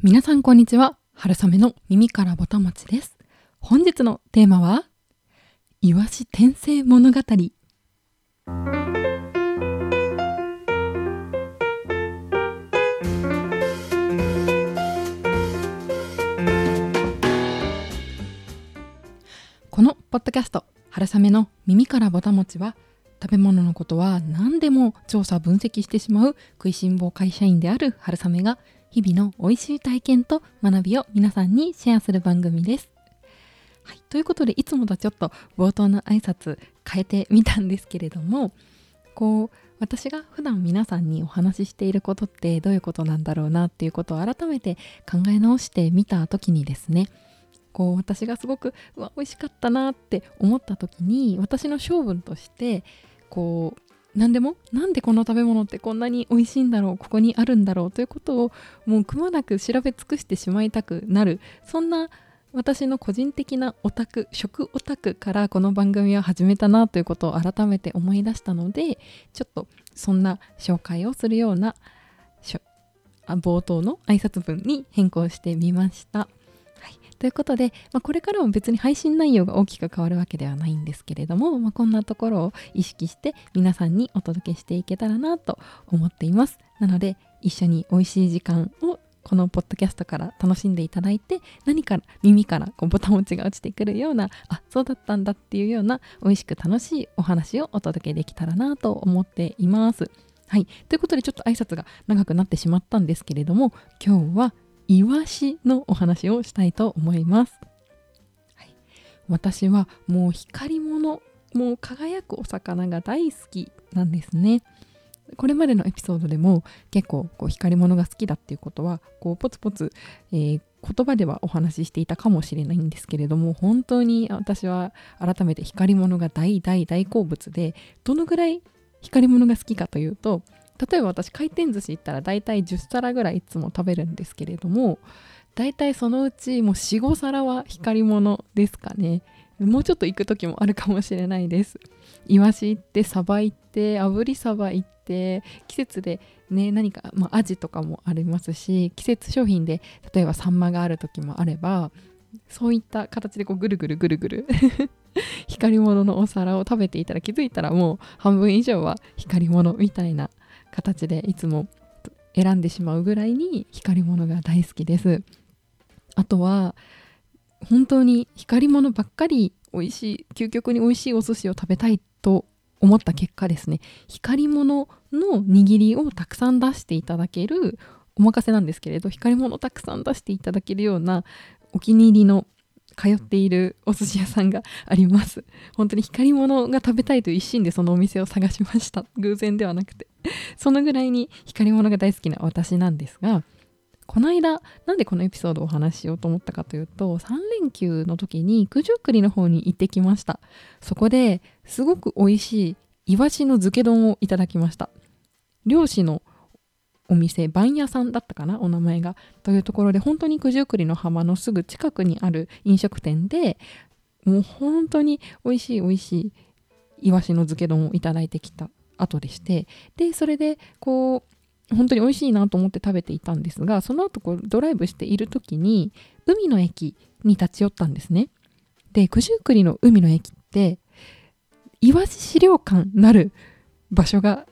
皆さんこんにちは。春雨の耳からぼたもちです。本日のテーマはイワシ転生物語。このポッドキャスト春雨の耳からぼたもちは食べ物のことは何でも調査分析してしまう食いしん坊会社員である春雨が日々の美味しい体験と学びを皆さんにシェアする番組です。はい、ということでいつもとちょっと冒頭の挨拶変えてみたんですけれどもこう私が普段皆さんにお話ししていることってどういうことなんだろうなっていうことを改めて考え直してみた時にですねこう私がすごくうわ美味しかったなって思った時に私の性分としてこう何でも？なんでこの食べ物ってこんなに美味しいんだろう？ここにあるんだろう？ということをもうくまなく調べ尽くしてしまいたくなる。そんな私の個人的なオタク食オタクからこの番組を始めたなということを改めて思い出したのでちょっとそんな紹介をするような冒頭の挨拶文に変更してみました。ということで、まあ、これからも別に配信内容が大きく変わるわけではないんですけれども、まあ、こんなところを意識して皆さんにお届けしていけたらなと思っています。なので一緒に美味しい時間をこのポッドキャストから楽しんでいただいて何か耳からこうボタン持ちが落ちてくるようなあそうだったんだっていうような美味しく楽しいお話をお届けできたらなと思っています。はい。ということでちょっと挨拶が長くなってしまったんですけれども今日はイワシのお話をしたいと思います、はい、私はもう光り物もう輝くお魚が大好きなんですね。これまでのエピソードでも結構こう光り物が好きだっていうことはこうポツポツ、えー、言葉ではお話ししていたかもしれないんですけれども本当に私は改めて光り物が大大大好物でどのぐらい光り物が好きかというと例えば私回転寿司行ったら大体10皿ぐらいいつも食べるんですけれども大体そのうちもう45皿は光り物ですかね。もうちょっと行く時もあるかもしれないです。イワシ行ってサバ行って炙りサバ行って季節でね何か、まあ、アジとかもありますし季節商品で例えばサンマがある時もあればそういった形でこうぐるぐるぐるぐる 光り物のお皿を食べていたら気づいたらもう半分以上は光り物みたいな形でいつも選んでしまうぐらいに光り物が大好きです。あとは本当に光り物ばっかり美味しい究極に美味しいお寿司を食べたいと思った結果ですね。光り物の握りをたくさん出していただけるお任せなんですけれど光り物たくさん出していただけるようなお気に入りの通っているお寿司屋さんがあります。本当に光り物が食べたいという一心でそのお店を探しました。偶然ではなくて。そのぐらいに光り物が大好きな私なんですがこの間なんでこのエピソードをお話ししようと思ったかというと3連休の時に九十九里の方に行ってきました。そこですごく美味しいイワシの漬け丼をいただきました。漁師のお店番屋さんだったかなお名前が。というところで本当に九十九里の浜のすぐ近くにある飲食店でもう本当に美味しい美味しいイワシの漬け丼をいただいてきた。後でしてでそれでこう本当に美味しいなと思って食べていたんですがその後こうドライブしている時に海の駅に立ち寄ったんですねで九十九里の海の駅ってイワシ資料館なる場所が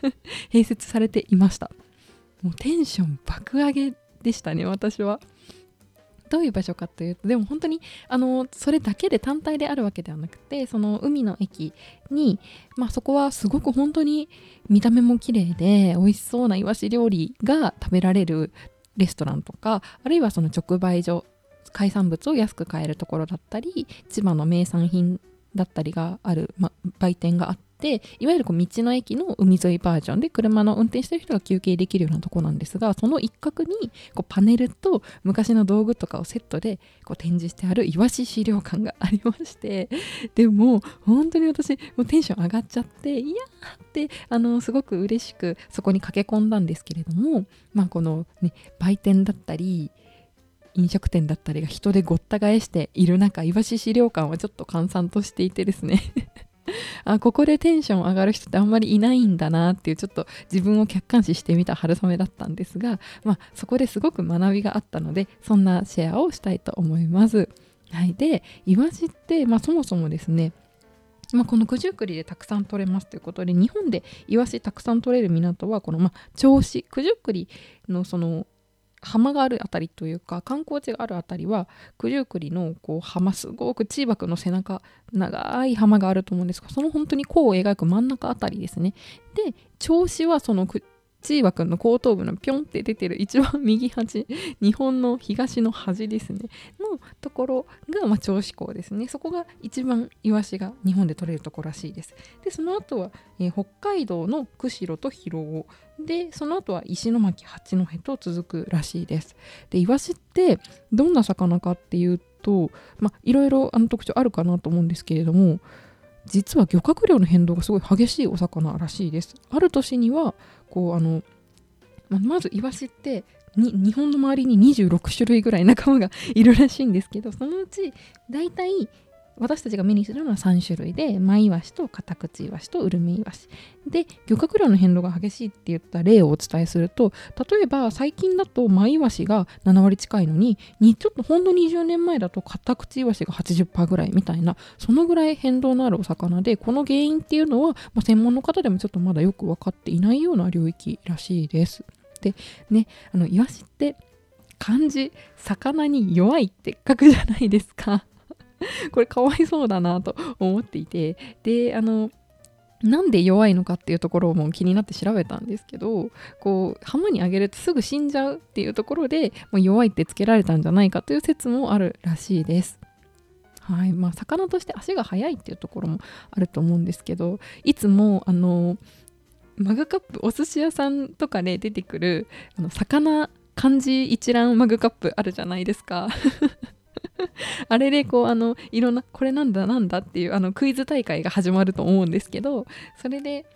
併設されていましたもうテンション爆上げでしたね私は。どういう場所かというとでも本当にあのそれだけで単体であるわけではなくてその海の駅に、まあ、そこはすごく本当に見た目も綺麗で美味しそうなイワシ料理が食べられるレストランとかあるいはその直売所海産物を安く買えるところだったり千葉の名産品だったりがある、ま、売店があってていわゆるこう道の駅の海沿いバージョンで車の運転してる人が休憩できるようなとこなんですがその一角にこうパネルと昔の道具とかをセットでこう展示してあるイワシ資料館がありましてでも本当に私もうテンション上がっちゃっていやーってあのすごく嬉しくそこに駆け込んだんですけれどもまあこのね売店だったり飲食店だったりが人でごった返している中イワシ資料館はちょっと閑散としていてですね。あここでテンション上がる人ってあんまりいないんだなっていうちょっと自分を客観視してみた春雨だったんですが、まあ、そこですごく学びがあったのでそんなシェアをしたいと思います。はい、でイワシって、まあ、そもそもですねまあ、この九十九里でたくさん取れますということで日本でイワシたくさん取れる港はこの、まあ、銚子九十九里のその浜があるあたりというか観光地がある辺りは九十九里のこう浜すごくチーバくの背中長い浜があると思うんですがその本当に弧を描く真ん中あたりですね。で銚子はそのチーバくんの後頭部のピョンって出てる一番右端日本の東の端ですねのところが、まあ、銚子港ですね。そこが一番イワシが日本で取れるところらしいです。でその後は、えー、北海道の釧路と広尾。でその後は石巻八戸と続くらしいです。でイワシってどんな魚かっていうとまあいろいろあの特徴あるかなと思うんですけれども実は漁獲量の変動がすごい激しいお魚らしいです。ある年にはこうあのままずイワシって日本の周りに26種類ぐらい仲間がいるらしいんですけどそのうち大体私たちが目にするのは3種類でマイワシとカタクチイワシとウルミイワシで漁獲量の変動が激しいって言った例をお伝えすると例えば最近だとマイワシが7割近いのににちょっとほんの20年前だとカタクチイワシが80%ぐらいみたいなそのぐらい変動のあるお魚でこの原因っていうのは、まあ、専門の方でもちょっとまだよく分かっていないような領域らしいです。でねあのイワシって漢字魚に弱いって書くじゃないですか これかわいそうだなと思っていてであのなんで弱いのかっていうところも気になって調べたんですけどこう浜にあげるとすぐ死んじゃうっていうところでもう弱いってつけられたんじゃないかという説もあるらしいです。はいまあ、魚として足が速いっていうところもあると思うんですけどいつもあのマグカップお寿司屋さんとかで出てくるあの魚漢字一覧マグカップあるじゃないですか あれでこうあのいろんなこれなんだなんだっていうあのクイズ大会が始まると思うんですけどそれで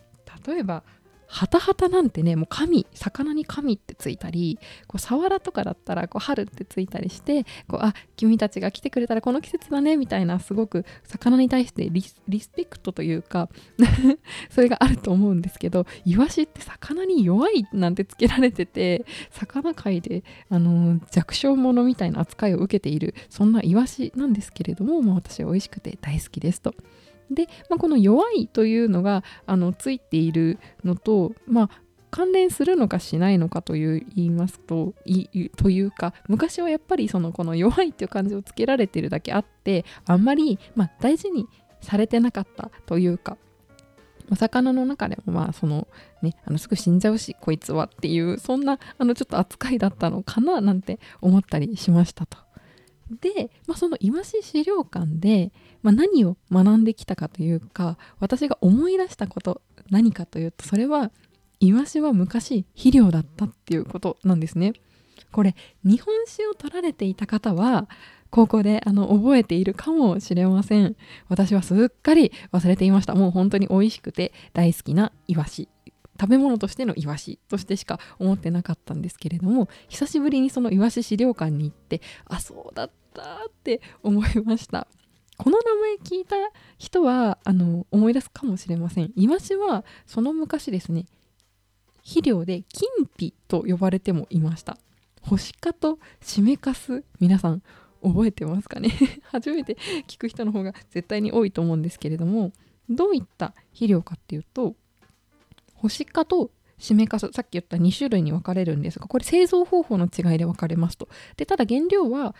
例えばハタハタなんてねもう神魚に神ってついたりこうサワラとかだったらこう春ってついたりしてこうあ君たちが来てくれたらこの季節だねみたいなすごく魚に対してリスペクトというか それがあると思うんですけどイワシって魚に弱いなんてつけられてて魚界であの弱小者みたいな扱いを受けているそんなイワシなんですけれども、まあ、私は美味しくて大好きですと。で、まあ、この弱いというのがあのついているのと、まあ、関連するのかしないのかという言いますといというか昔はやっぱりそのこの弱いっていう感じをつけられてるだけあってあんまり、まあ、大事にされてなかったというかお魚の中でもまあそのねあのすぐ死んじゃうしこいつはっていうそんなあのちょっと扱いだったのかななんて思ったりしましたと。で、まあ、そのイワシ資料館で、まあ、何を学んできたかというか私が思い出したこと何かというとそれはイワシは昔肥料だったっていうことなんですね。これ日本酒を取られていた方は高校であの覚えているかもしれません。私はすっかり忘れていました。もう本当に美味しくて大好きなイワシ。食べ物としてのイワシとしてしか思ってなかったんですけれども久しぶりにそのイワシ資料館に行ってあそうだったって思いました。この名前聞いた人はあの思い出すかもしれません。イワシはその昔ですね肥料でキンピと呼ばれてもいました。干しかとしめかす？皆さん覚えてますかね？初めて聞く人の方が絶対に多いと思うんですけれどもどういった肥料かっていうと干しかと締めかすさっき言った2種類に分かれるんですがこれ製造方法の違いで分かれますと。でただ原料は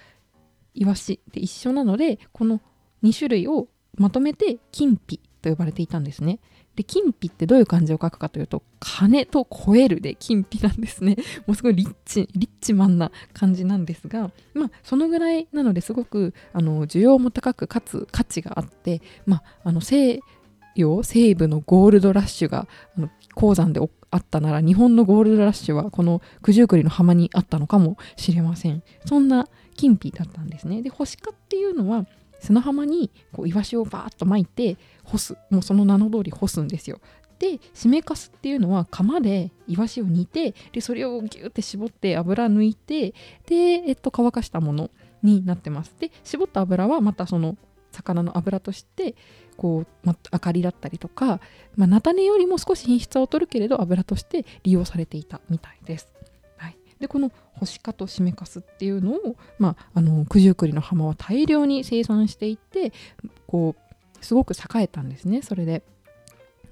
イワシで一緒なのでこの2種類をまとめて金皮と呼ばれていたんですね。で金皮ってどういう漢字を書くかというと金と超えるで金皮なんですね。もうすごいリッチリッチマンな感じなんですがまあそのぐらいなのですごくあの需要も高くかつ価値があってまああの西洋西部のゴールドラッシュがあの鉱山であったなら日本のゴールドラッシュはこの九十九里の浜にあったのかもしれません。そんな金皮だったんですね。で干しかっていうのは砂浜にこうイワシをバーッと巻いて干す。もうその名の通り干すんですよ。で締めかすっていうのは釜でイワシを煮てでそれをギューって絞って油抜いてで、えっと、乾かしたものになってます。で絞った油はまたその魚の油としてこう、ま、明かりだったりとか、まあ、菜種よりも少し品質は劣るけれど油として利用されていたみたいです。はい、でこの干しかとしめかすっていうのを、まあ、あの九十九里の浜は大量に生産していてこうすごく栄えたんですねそれで。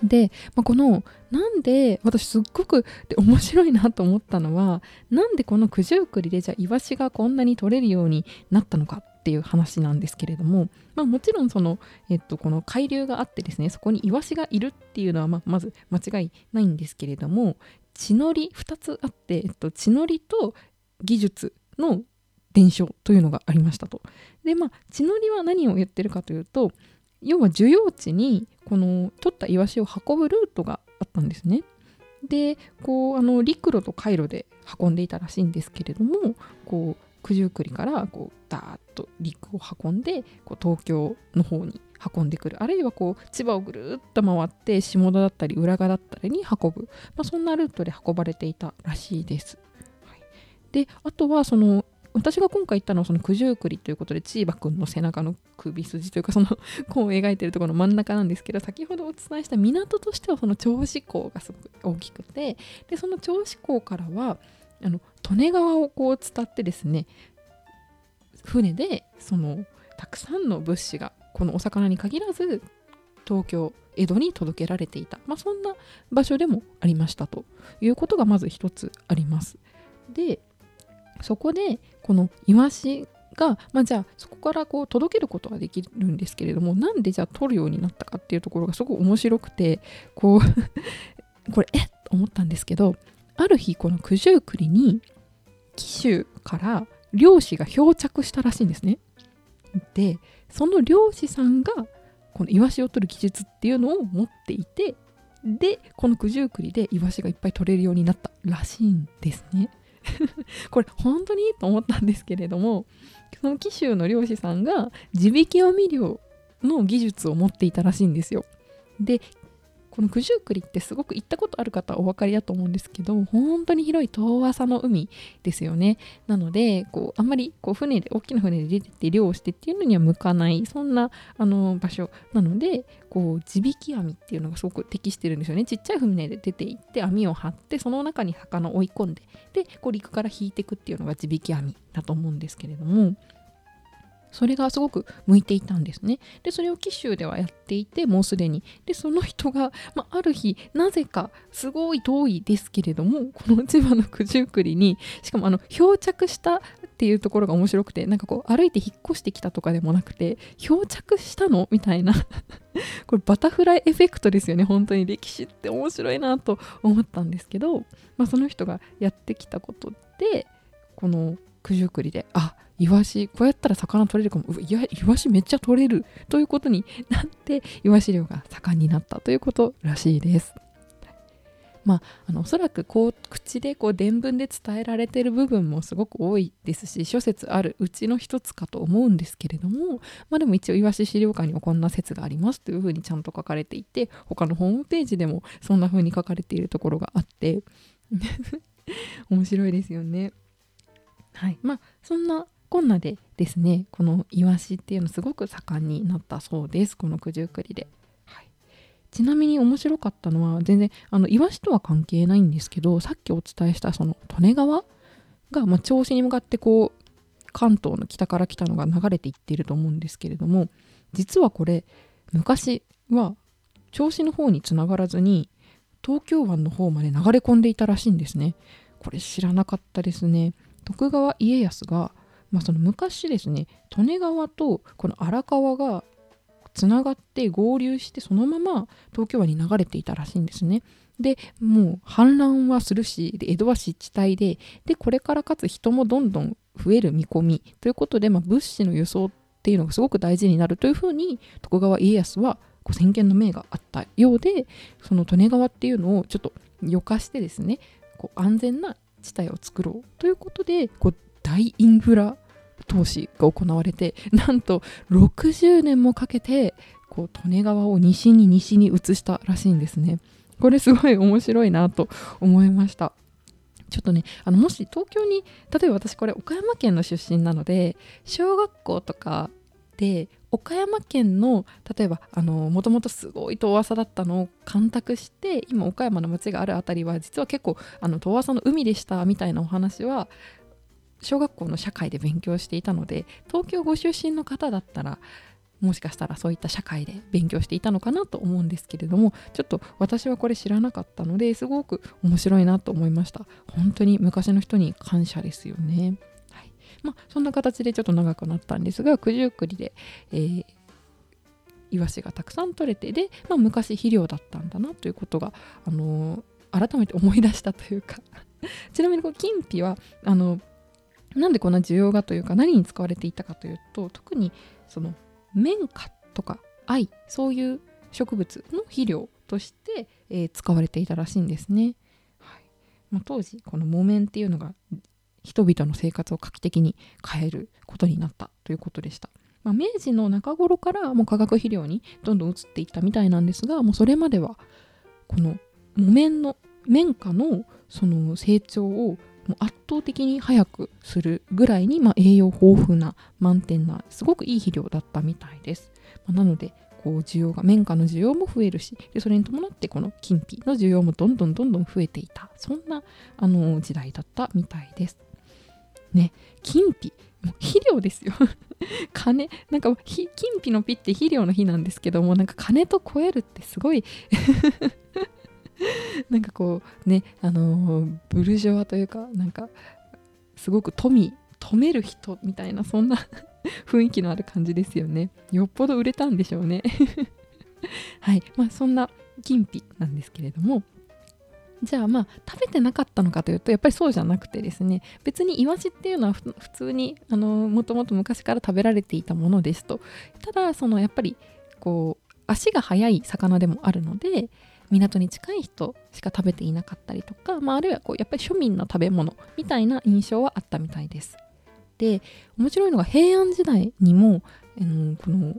で、まあ、このなんで私すっごく面白いなと思ったのはなんでこの九十九里でじゃあイワシがこんなに取れるようになったのかっていう話なんですけれども、まあ、もちろんその、えっと、この海流があってですねそこにイワシがいるっていうのはままず間違いないんですけれども地のり2つあって、えっと、地のりと技術の伝承というのがありましたと。でまあ地のりは何を言ってるかというと要は受容地にこの取ったイワシを運ぶルートがあったんですね。でこうあの陸路と海路で運んでいたらしいんですけれどもこう九十九里からこうダーッと陸を運んでこう東京の方に運んでくるあるいはこう千葉をぐるっと回って下田だったり浦賀だったりに運ぶ、まあ、そんなルートで運ばれていたらしいです。はい、であとはその私が今回行ったのはその九十九里ということでチーバくんの背中の首筋というかその弧を描いてるところの真ん中なんですけど先ほどお伝えした港としてはその銚子港がすごく大きくてでその銚子港からはあの利根川をこう伝ってですね船でそのたくさんの物資がこのお魚に限らず東京江戸に届けられていた、まあ、そんな場所でもありましたと。いうことがまず一つあります。でそこでこのイワシが、まあ、じゃあそこからこう届けることができるんですけれどもなんでじゃあ取るようになったかっていうところがすごく面白くてこう これえっ？と思ったんですけどある日この九十九里に紀州から漁師が漂着したらしいんですね。でその漁師さんがこのイワシを取る技術っていうのを持っていてでこの九十九里でイワシがいっぱい取れるようになったらしいんですね。これ本当にと思ったんですけれどもその紀州の漁師さんが地引き網漁の技術を持っていたらしいんですよ。でこの九十九里ってすごく行ったことある方はお分かりだと思うんですけど本当に広い遠浅の海ですよね。なのでこうあんまりこう船で大きな船で出てって漁をしてっていうのには向かないそんなあの場所。なのでこう地引き網っていうのがすごく適してるんですよね。ちっちゃい船で出て行って網を張ってその中に魚を追い込んででこう陸から引いていくっていうのが地引き網だと思うんですけれども。それがすごく向いていたんですね。で、それを紀州ではやっていて、もうすでに。で、その人が、まあ、る日、なぜか、すごい遠いですけれども、この千葉の九十九里に、しかも、あの、漂着したっていうところが面白くて、なんかこう、歩いて引っ越してきたとかでもなくて、漂着したの？みたいな これ、バタフライエフェクトですよね。本当に歴史って面白いなと思ったんですけど、まあ、その人がやってきたことで、この九十九里で、あ、イワシこうやったら魚取れるかもいやイワシめっちゃ取れるということになってイワシ漁が盛んになったということらしいです。まあ、あのおそらくこう口でこう伝聞で伝えられてる部分もすごく多いですし諸説あるうちの一つかと思うんですけれども、まあ、でも一応イワシ資料館にはこんな説がありますというふうにちゃんと書かれていて他のホームページでもそんなふうに書かれているところがあって 面白いですよね。はいまあそんなこんなでですねこのイワシっていうのすごく盛んになったそうです。この九十九里で、はい、ちなみに面白かったのは全然あのイワシとは関係ないんですけどさっきお伝えしたその利根川が、まあ、銚子に向かってこう関東の北から来たのが流れていってると思うんですけれども実はこれ昔は銚子の方につながらずに東京湾の方まで流れ込んでいたらしいんですね。これ知らなかったですね。徳川家康がまあ、その昔ですね利根川とこの荒川がつながって合流してそのまま東京湾に流れていたらしいんですね。でもう氾濫はするしで江戸は湿地帯ででこれからかつ人もどんどん増える見込み。ということで、まあ、物資の輸送っていうのがすごく大事になる。というふうに徳川家康はこう先見の明があったようでその利根川っていうのをちょっとよかしてですねこう安全な地帯を作ろう。ということでこう大インフラ投資が行われて なんと60年もかけてこう利根川を西に西に移したらしいんですね。これすごい面白いなと思いました。ちょっとねあのもし東京に例えば私これ岡山県の出身なので小学校とかで岡山県の例えばもともとすごい遠浅だったのを干拓して今岡山の町がある辺りは実は結構あの遠浅の海でしたみたいなお話は小学校の社会で勉強していたので東京ご出身の方だったらもしかしたらそういった社会で勉強していたのかなと思うんですけれどもちょっと私はこれ知らなかったのですごく面白いなと思いました。本当に昔の人に感謝ですよね。はい。まあそんな形でちょっと長くなったんですが九十九里で、えー、イワシがたくさん取れてで、まあ、昔肥料だったんだなということが、あのー、改めて思い出したというか。ちなみにこの金皮はあのなんでこんな需要がというか何に使われていたかというと特にその綿花とか藍そういう植物の肥料として、えー、使われていたらしいんですね。はいまあ、当時この木綿っていうのが人々の生活を画期的に変えることになったということでした。まあ、明治の中頃からもう化学肥料にどんどん移っていったみたいなんですがもうそれまではこの木綿の綿花のその成長をもう圧倒的に早くするぐらいに、まあ、栄養豊富な満点なすごくいい肥料だったみたいです、まあ、なのでこう需要が綿花の需要も増えるしでそれに伴ってこの金皮の需要もどんどんどんどん増えていた。そんなあの時代だったみたいです。ね金皮もう肥料ですよ。金なんか金皮のピって肥料の日なんですけどもなんか金と超えるってすごい。なんかこうねあのー、ブルジョワというかなんかすごく富止める人みたいなそんな 雰囲気のある感じですよね。よっぽど売れたんでしょうね。はい。まあそんな金皮なんですけれども。じゃあまあ食べてなかったのかというとやっぱりそうじゃなくてですね。別にイワシっていうのは普通にあのもともと昔から食べられていたものですと。ただそのやっぱりこう足が速い魚でもあるので港に近い人しか食べていなかったりとか、まあ、あるいはこうやっぱり庶民の食べ物みたいな印象はあったみたいです。で面白いのが平安時代にも、あのこの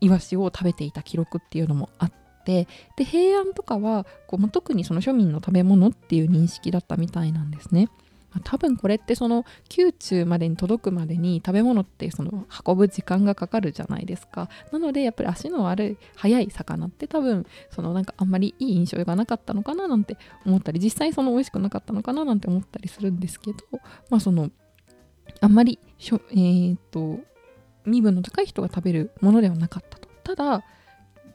イワシを食べていた記録っていうのもあってで平安とかはこうま、特にその庶民の食べ物っていう認識だったみたいなんですね。多分これってその宮中までに届くまでに食べ物ってその運ぶ時間がかかるじゃないですか。なのでやっぱり足の悪い速い魚って多分そのなんかあんまりいい印象がなかったのかななんて思ったり実際その美味しくなかったのかななんて思ったりするんですけどまあそのあんまりしょえー、っと身分の高い人が食べるものではなかったと。ただ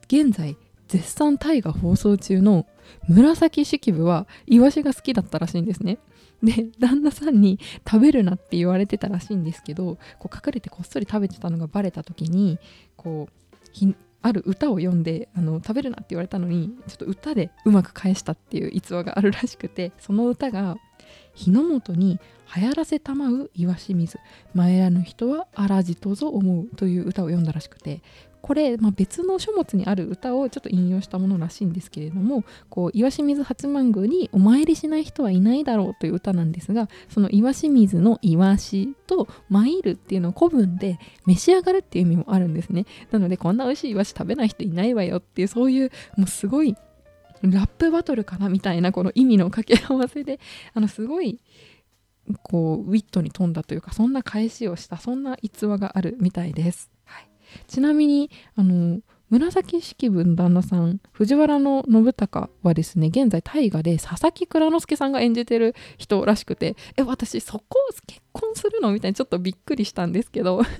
現在絶賛タイが放送中の紫式部はイワシが好きだったらしいんですね。で旦那さんに食べるなって言われてたらしいんですけどこう隠れてこっそり食べてたのがバレた時にこうある歌を読んであの食べるなって言われたのにちょっと歌でうまく返したっていう逸話があるらしくてその歌が「日の本に流行らせたまう岩清水。参らぬ人は荒じとぞ思う」という歌を読んだらしくてこれ、まあ、別の書物にある歌をちょっと引用したものらしいんですけれどもこう岩清水八幡宮にお参りしない人はいないだろうという歌なんですがその岩清水のイワシと参るっていうのを古文で召し上がるっていう意味もあるんですねなのでこんな美味しいイワシ食べない人いないわよっていうそういうもうすごいラップバトルかなみたいなこの意味の掛け合わせで あのすごいこうウィットに富んだというかそんな返しをしたそんな逸話があるみたいです。ちなみにあの紫式部の旦那さん藤原の信孝はですね現在大河で佐々木蔵之介さんが演じてる人らしくてえ私そこを結婚するのみたいにちょっとびっくりしたんですけど。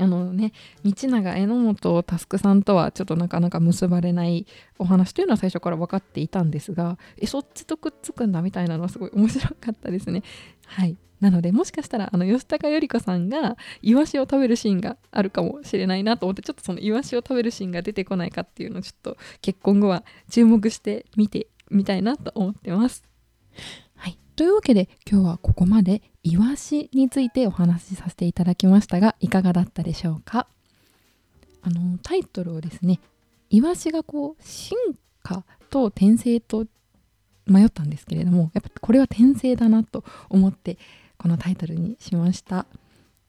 あのね道長榎本佑さんとはちょっとなかなか結ばれないお話というのは最初から分かっていたんですがえそっちとくっつくんだみたいなのはすごい面白かったですね。はい。なのでもしかしたらあの吉高由里子さんがイワシを食べるシーンがあるかもしれないなと思ってちょっとそのイワシを食べるシーンが出てこないかっていうのをちょっと結婚後は注目して見てみたいなと思ってます。はい、というわけで今日はここまでイワシについてお話しさせていただきましたがいかがだったでしょうか？あのタイトルをですねイワシがこう進化と転生と迷ったんですけれどもやっぱこれは転生だなと思ってこのタイトルにしました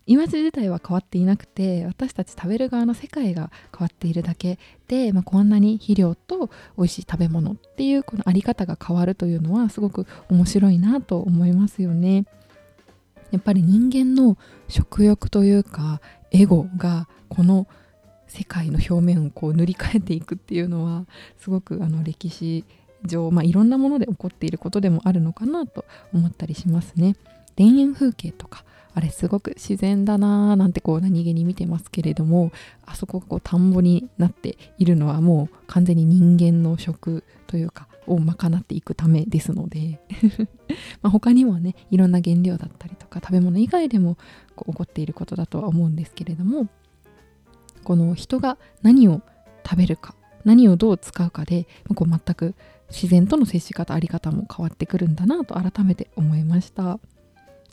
イメージ自体は変わっていなくて私たち食べる側の世界が変わっているだけで、まあ、こんなに肥料と美味しい食べ物っていうこのあり方が変わるというのはすごく面白いなと思いますよね。やっぱり人間の食欲というかエゴがこの世界の表面をこう塗り替えていくっていうのはすごくあの歴史上、まあ、いろんなもので起こっていることでもあるのかなと思ったりしますね。田園風景とかあれすごく自然だなーなんてこう何気に見てますけれどもあそこがこう田んぼになっているのはもう完全に人間の食というかを賄っていくためですので ま他にもねいろんな原料だったりとか食べ物以外でもこう起こっていることだとは思うんですけれどもこの人が何を食べるか何をどう使うかでこう全く自然との接し方あり方も変わってくるんだなと改めて思いました。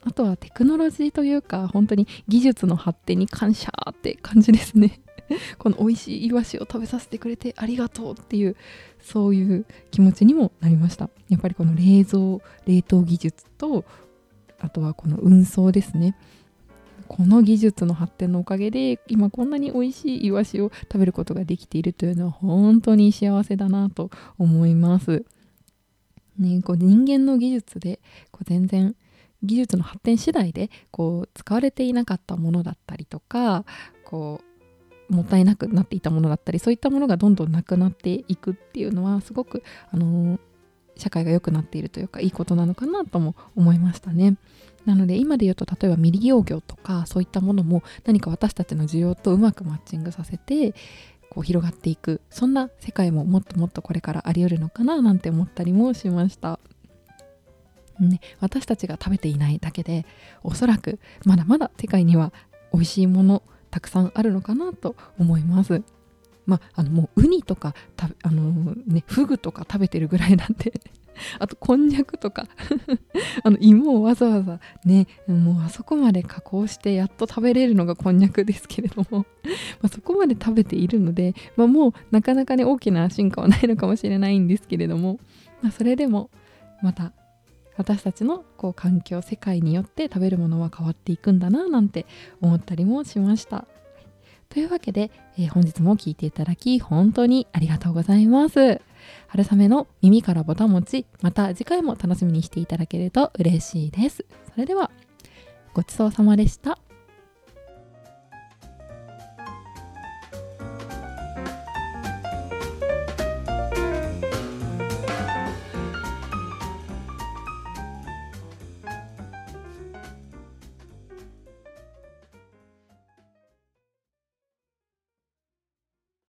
あとはテクノロジーというか本当に技術の発展に感謝って感じですね。この美味しいイワシを食べさせてくれてありがとうっていうそういう気持ちにもなりました。やっぱりこの冷蔵冷凍技術とあとはこの運送ですね。この技術の発展のおかげで今こんなに美味しいイワシを食べることができているというのは本当に幸せだなと思います。ね、こう人間の技術でこう全然技術の発展次第でこう使われていなかったものだったりとかこうもったいなくなっていたものだったりそういったものがどんどんなくなっていくっていうのはすごく、あのー、社会が良くなっているというかいいことなのかなとも思いましたね。なので今で言うと例えば未利用魚とかそういったものも何か私たちの需要とうまくマッチングさせてこう広がっていくそんな世界ももっともっとこれからあり得るのかななんて思ったりもしました。ね、私たちが食べていないだけでおそらくまだまだ世界には美味しいものたくさんあるのかなと思います。まあ、あのもうウニとかあの、ね、フグとか食べてるぐらいなんで。あとこんにゃくとか。あの芋をわざわざねもうあそこまで加工してやっと食べれるのがこんにゃくですけれども。まそこまで食べているので、まあ、もうなかなかね大きな進化はないのかもしれないんですけれども、まあ、それでもまた私たちのこう環境世界によって食べるものは変わっていくんだななんて思ったりもしました。というわけで、えー、本日も聴いていただき本当にありがとうございます。春雨の耳からボタン持ち、また次回も楽しみにしていただけると嬉しいです。それでは、ごちそうさまでした。